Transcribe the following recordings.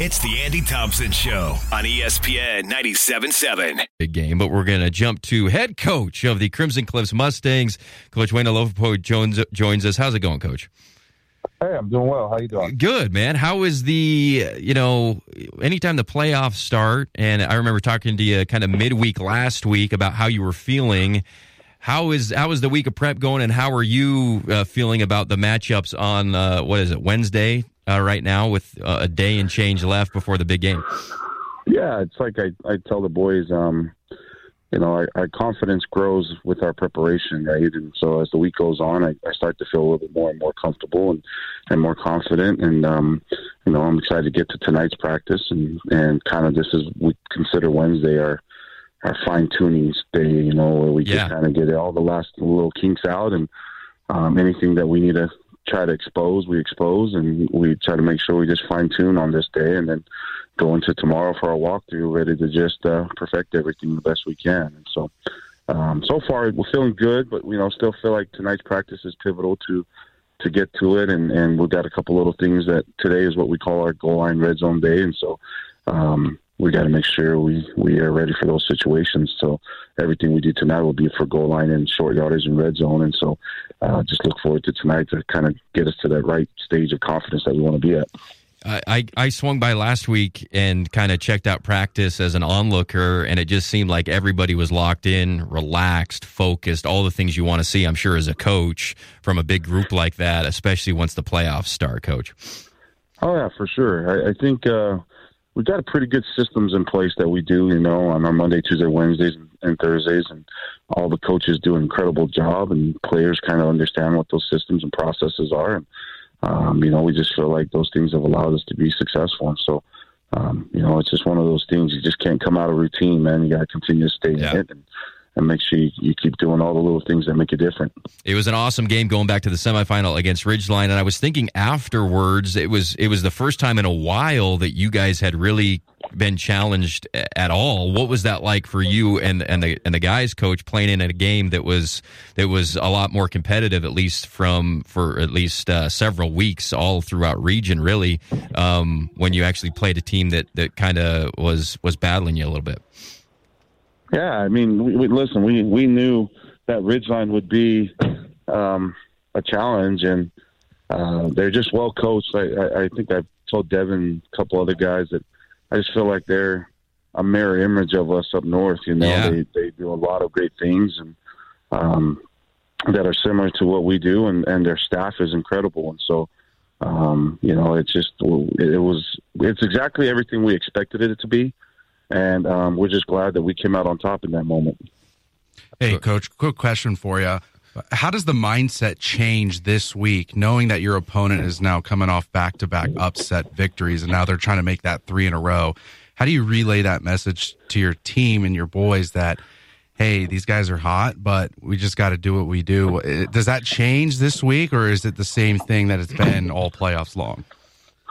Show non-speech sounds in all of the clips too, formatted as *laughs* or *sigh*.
It's the Andy Thompson Show on ESPN 97.7. Big game, but we're going to jump to head coach of the Crimson Cliffs Mustangs, Coach Wayne Alofipo joins, joins us. How's it going, Coach? Hey, I'm doing well. How you doing? Good, man. How is the, you know, anytime the playoffs start, and I remember talking to you kind of midweek last week about how you were feeling. How is how is the week of prep going, and how are you uh, feeling about the matchups on uh, what is it Wednesday uh, right now with uh, a day and change left before the big game? Yeah, it's like I, I tell the boys, um, you know, our, our, confidence grows with our preparation, right? And so as the week goes on, I, I, start to feel a little bit more and more comfortable and, and more confident. And, um, you know, I'm excited to get to tonight's practice and, and kind of this is, we consider Wednesday our, our fine tuning day, you know, where we yeah. can kind of get all the last little kinks out and, um, anything that we need to try to expose, we expose, and we try to make sure we just fine tune on this day, and then go into tomorrow for our walkthrough, ready to just uh, perfect everything the best we can. And so, um, so far we're feeling good, but you know, still feel like tonight's practice is pivotal to to get to it, and and we've got a couple little things that today is what we call our goal line red zone day, and so. Um, we got to make sure we, we are ready for those situations. So everything we do tonight will be for goal line and short yardage and red zone. And so uh, just look forward to tonight to kind of get us to that right stage of confidence that we want to be at. I, I swung by last week and kind of checked out practice as an onlooker, and it just seemed like everybody was locked in, relaxed, focused, all the things you want to see, I'm sure, as a coach from a big group like that, especially once the playoffs start, coach. Oh, yeah, for sure. I, I think. Uh, we've got pretty good systems in place that we do, you know, on our Monday, Tuesday, Wednesdays, and Thursdays, and all the coaches do an incredible job, and players kind of understand what those systems and processes are, and um, you know, we just feel like those things have allowed us to be successful, and so. Um, you know, it's just one of those things. You just can't come out of routine, man. You got to continue to stay yeah. in it and and make sure you, you, keep doing all the little things that make it different. It was an awesome game going back to the semifinal against Ridgeline, and I was thinking afterwards it was it was the first time in a while that you guys had really been challenged at all. What was that like for you and and the and the guys coach playing in a game that was that was a lot more competitive, at least from for at least uh, several weeks all throughout region, really. Um, when you actually played a team that that kind of was was battling you a little bit. Yeah, I mean, we, we, listen, we we knew that Ridgeline would be um, a challenge, and uh, they're just well coached. I, I, I think I've told Devin, and a couple other guys that I just feel like they're a mirror image of us up north. You know, yeah. they they do a lot of great things and um, that are similar to what we do, and and their staff is incredible, and so. Um, you know, it's just it was it's exactly everything we expected it to be and um, we're just glad that we came out on top in that moment. Hey, coach, quick question for you. How does the mindset change this week, knowing that your opponent is now coming off back to back upset victories and now they're trying to make that three in a row? How do you relay that message to your team and your boys that, hey, these guys are hot, but we just got to do what we do? Does that change this week, or is it the same thing that it's been all playoffs long?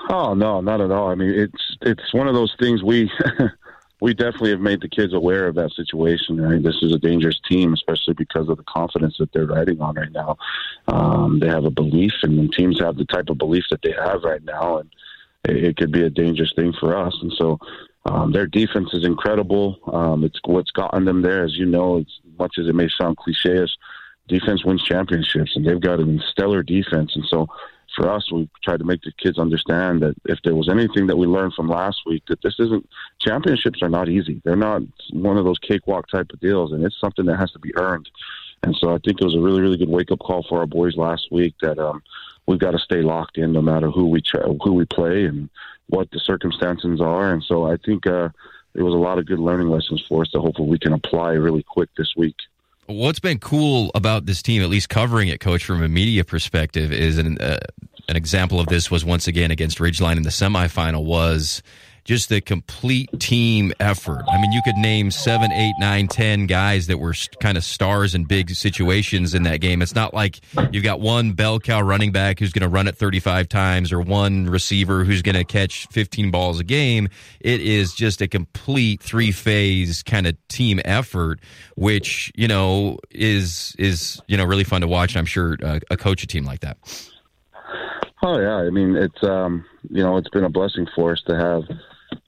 Oh no, not at all. I mean, it's it's one of those things we *laughs* we definitely have made the kids aware of that situation. Right, this is a dangerous team, especially because of the confidence that they're riding on right now. Um, they have a belief, and teams have the type of belief that they have right now, and it, it could be a dangerous thing for us. And so, um, their defense is incredible. Um, it's what's gotten them there, as you know. As much as it may sound cliche, as defense wins championships, and they've got a stellar defense, and so for us, we tried to make the kids understand that if there was anything that we learned from last week, that this isn't championships are not easy. They're not one of those cakewalk type of deals, and it's something that has to be earned. And so I think it was a really, really good wake up call for our boys last week that um, we've got to stay locked in no matter who we try, who we play and what the circumstances are. And so I think uh, it was a lot of good learning lessons for us that hopefully we can apply really quick this week. What's been cool about this team, at least covering it, coach, from a media perspective, is an uh, an example of this was once again against Ridgeline in the semifinal was just the complete team effort. I mean, you could name seven, eight, nine, ten guys that were kind of stars in big situations in that game. It's not like you've got one bell cow running back who's going to run it 35 times or one receiver who's going to catch 15 balls a game. It is just a complete three phase kind of team effort, which, you know, is, is, you know, really fun to watch. And I'm sure uh, a coach a team like that. Oh yeah, I mean it's um, you know it's been a blessing for us to have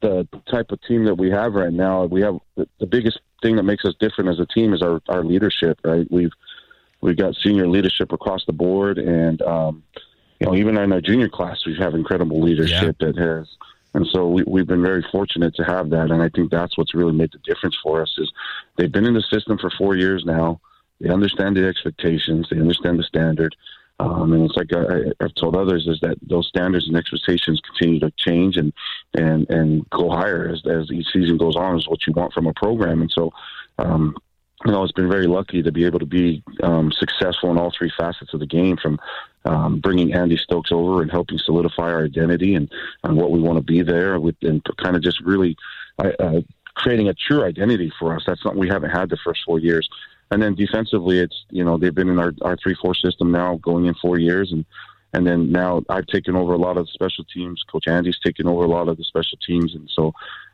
the type of team that we have right now. We have the, the biggest thing that makes us different as a team is our our leadership. Right, we've we've got senior leadership across the board, and um, you know even in our junior class we have incredible leadership yeah. that has. And so we, we've been very fortunate to have that, and I think that's what's really made the difference for us. Is they've been in the system for four years now. They understand the expectations. They understand the standard. Um, and it's like I, have told others is that those standards and expectations continue to change and and and go higher as, as each season goes on is what you want from a program. And so, um, you know, it's been very lucky to be able to be um, successful in all three facets of the game, from um, bringing Andy Stokes over and helping solidify our identity and, and what we want to be there, with, and kind of just really uh, creating a true identity for us. That's something we haven't had the first four years. And then defensively, it's you know they've been in our our three four system now going in four years, and and then now I've taken over a lot of the special teams. Coach Andy's taken over a lot of the special teams, and so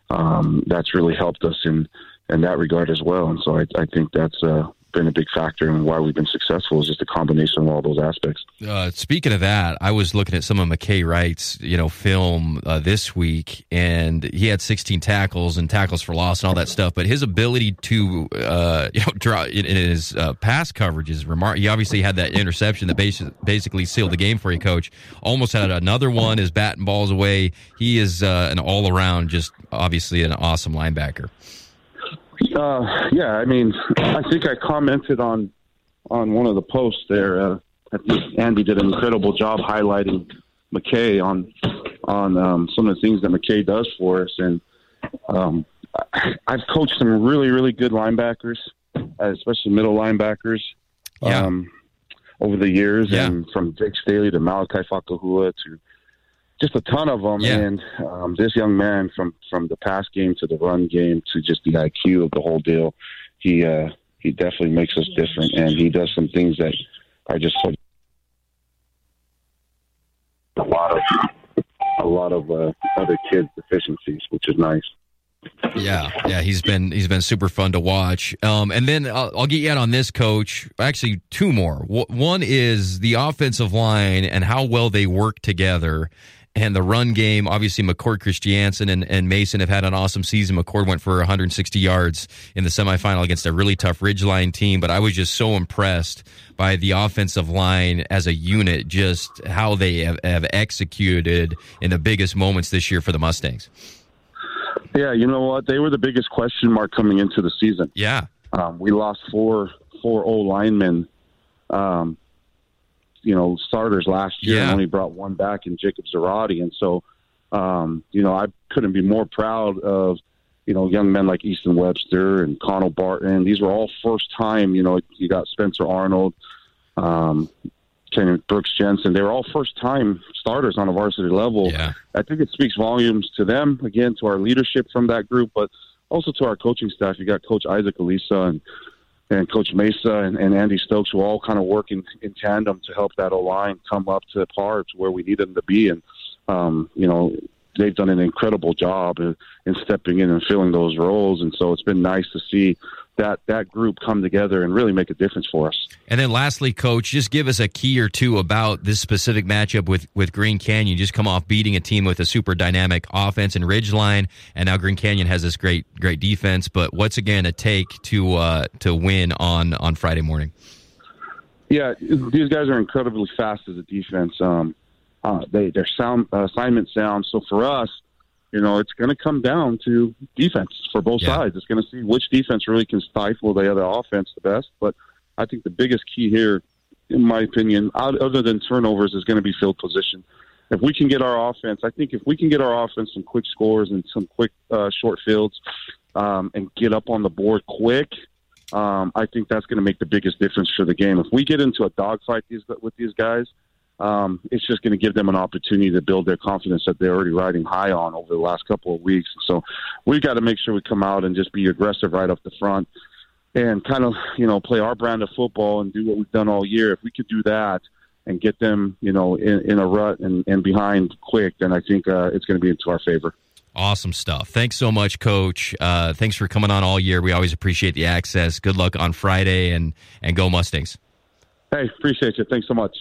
um, that's really helped us in in that regard as well. And so I, I think that's uh, been a big factor in why we've been successful is just a combination of all those aspects. Uh, speaking of that, I was looking at some of McKay Wright's you know film uh, this week, and he had 16 tackles and tackles for loss and all that stuff. But his ability to uh, *laughs* you know draw in, in his uh, pass coverage is remarkable. He obviously had that interception that basi- basically sealed the game for you, coach. Almost had another one. His batting balls away. He is uh, an all around, just obviously an awesome linebacker. Uh, yeah, I mean, I think I commented on on one of the posts there. Uh, I think Andy did an incredible job highlighting McKay on on um, some of the things that McKay does for us, and um, I've coached some really really good linebackers, especially middle linebackers. Yeah. Um, over the years, yeah. and from Jake Staley to Malachi Fakahua to just a ton of them. Yeah. And um, this young man, from from the pass game to the run game to just the IQ of the whole deal, he uh, he definitely makes us different, and he does some things that are just a lot of a lot of uh, other kids' deficiencies, which is nice. Yeah, yeah, he's been he's been super fun to watch. Um, and then I'll, I'll, get you out on this, coach. Actually, two more. One is the offensive line and how well they work together and the run game. Obviously, McCord Christiansen and, and Mason have had an awesome season. McCord went for 160 yards in the semifinal against a really tough Ridgeline team, but I was just so impressed by the offensive line as a unit, just how they have, have executed in the biggest moments this year for the Mustangs. Yeah, you know what? They were the biggest question mark coming into the season. Yeah. Um, we lost four four O linemen um, you know starters last year yeah. and only brought one back in Jacob Zarate, and so um, you know I couldn't be more proud of you know young men like Easton Webster and Connell Barton. These were all first time. You know you got Spencer Arnold, um, Brooks Jensen. They were all first time starters on a varsity level. Yeah. I think it speaks volumes to them again to our leadership from that group, but also to our coaching staff. You got Coach Isaac Elisa and and Coach Mesa and, and Andy Stokes were all kind of working in tandem to help that O line come up to par to where we need them to be. And um, you know, they've done an incredible job in, in stepping in and filling those roles. And so it's been nice to see that that group come together and really make a difference for us. And then lastly, coach, just give us a key or two about this specific matchup with with Green Canyon. just come off beating a team with a super dynamic offense and Ridgeline, and now Green Canyon has this great great defense. But what's again a take to uh, to win on on Friday morning? Yeah, these guys are incredibly fast as a defense. Um, uh, they their sound uh, assignment sound. So for us, you know, it's going to come down to defense for both yeah. sides. It's going to see which defense really can stifle the other offense the best. But I think the biggest key here, in my opinion, other than turnovers, is going to be field position. If we can get our offense, I think if we can get our offense some quick scores and some quick uh, short fields um, and get up on the board quick, um, I think that's going to make the biggest difference for the game. If we get into a dogfight these, with these guys, um, it's just going to give them an opportunity to build their confidence that they're already riding high on over the last couple of weeks. So we've got to make sure we come out and just be aggressive right up the front and kind of, you know, play our brand of football and do what we've done all year. If we could do that and get them, you know, in, in a rut and, and behind quick, then I think uh, it's going to be into our favor. Awesome stuff. Thanks so much, Coach. Uh, thanks for coming on all year. We always appreciate the access. Good luck on Friday and, and go Mustangs. Hey, appreciate you. Thanks so much.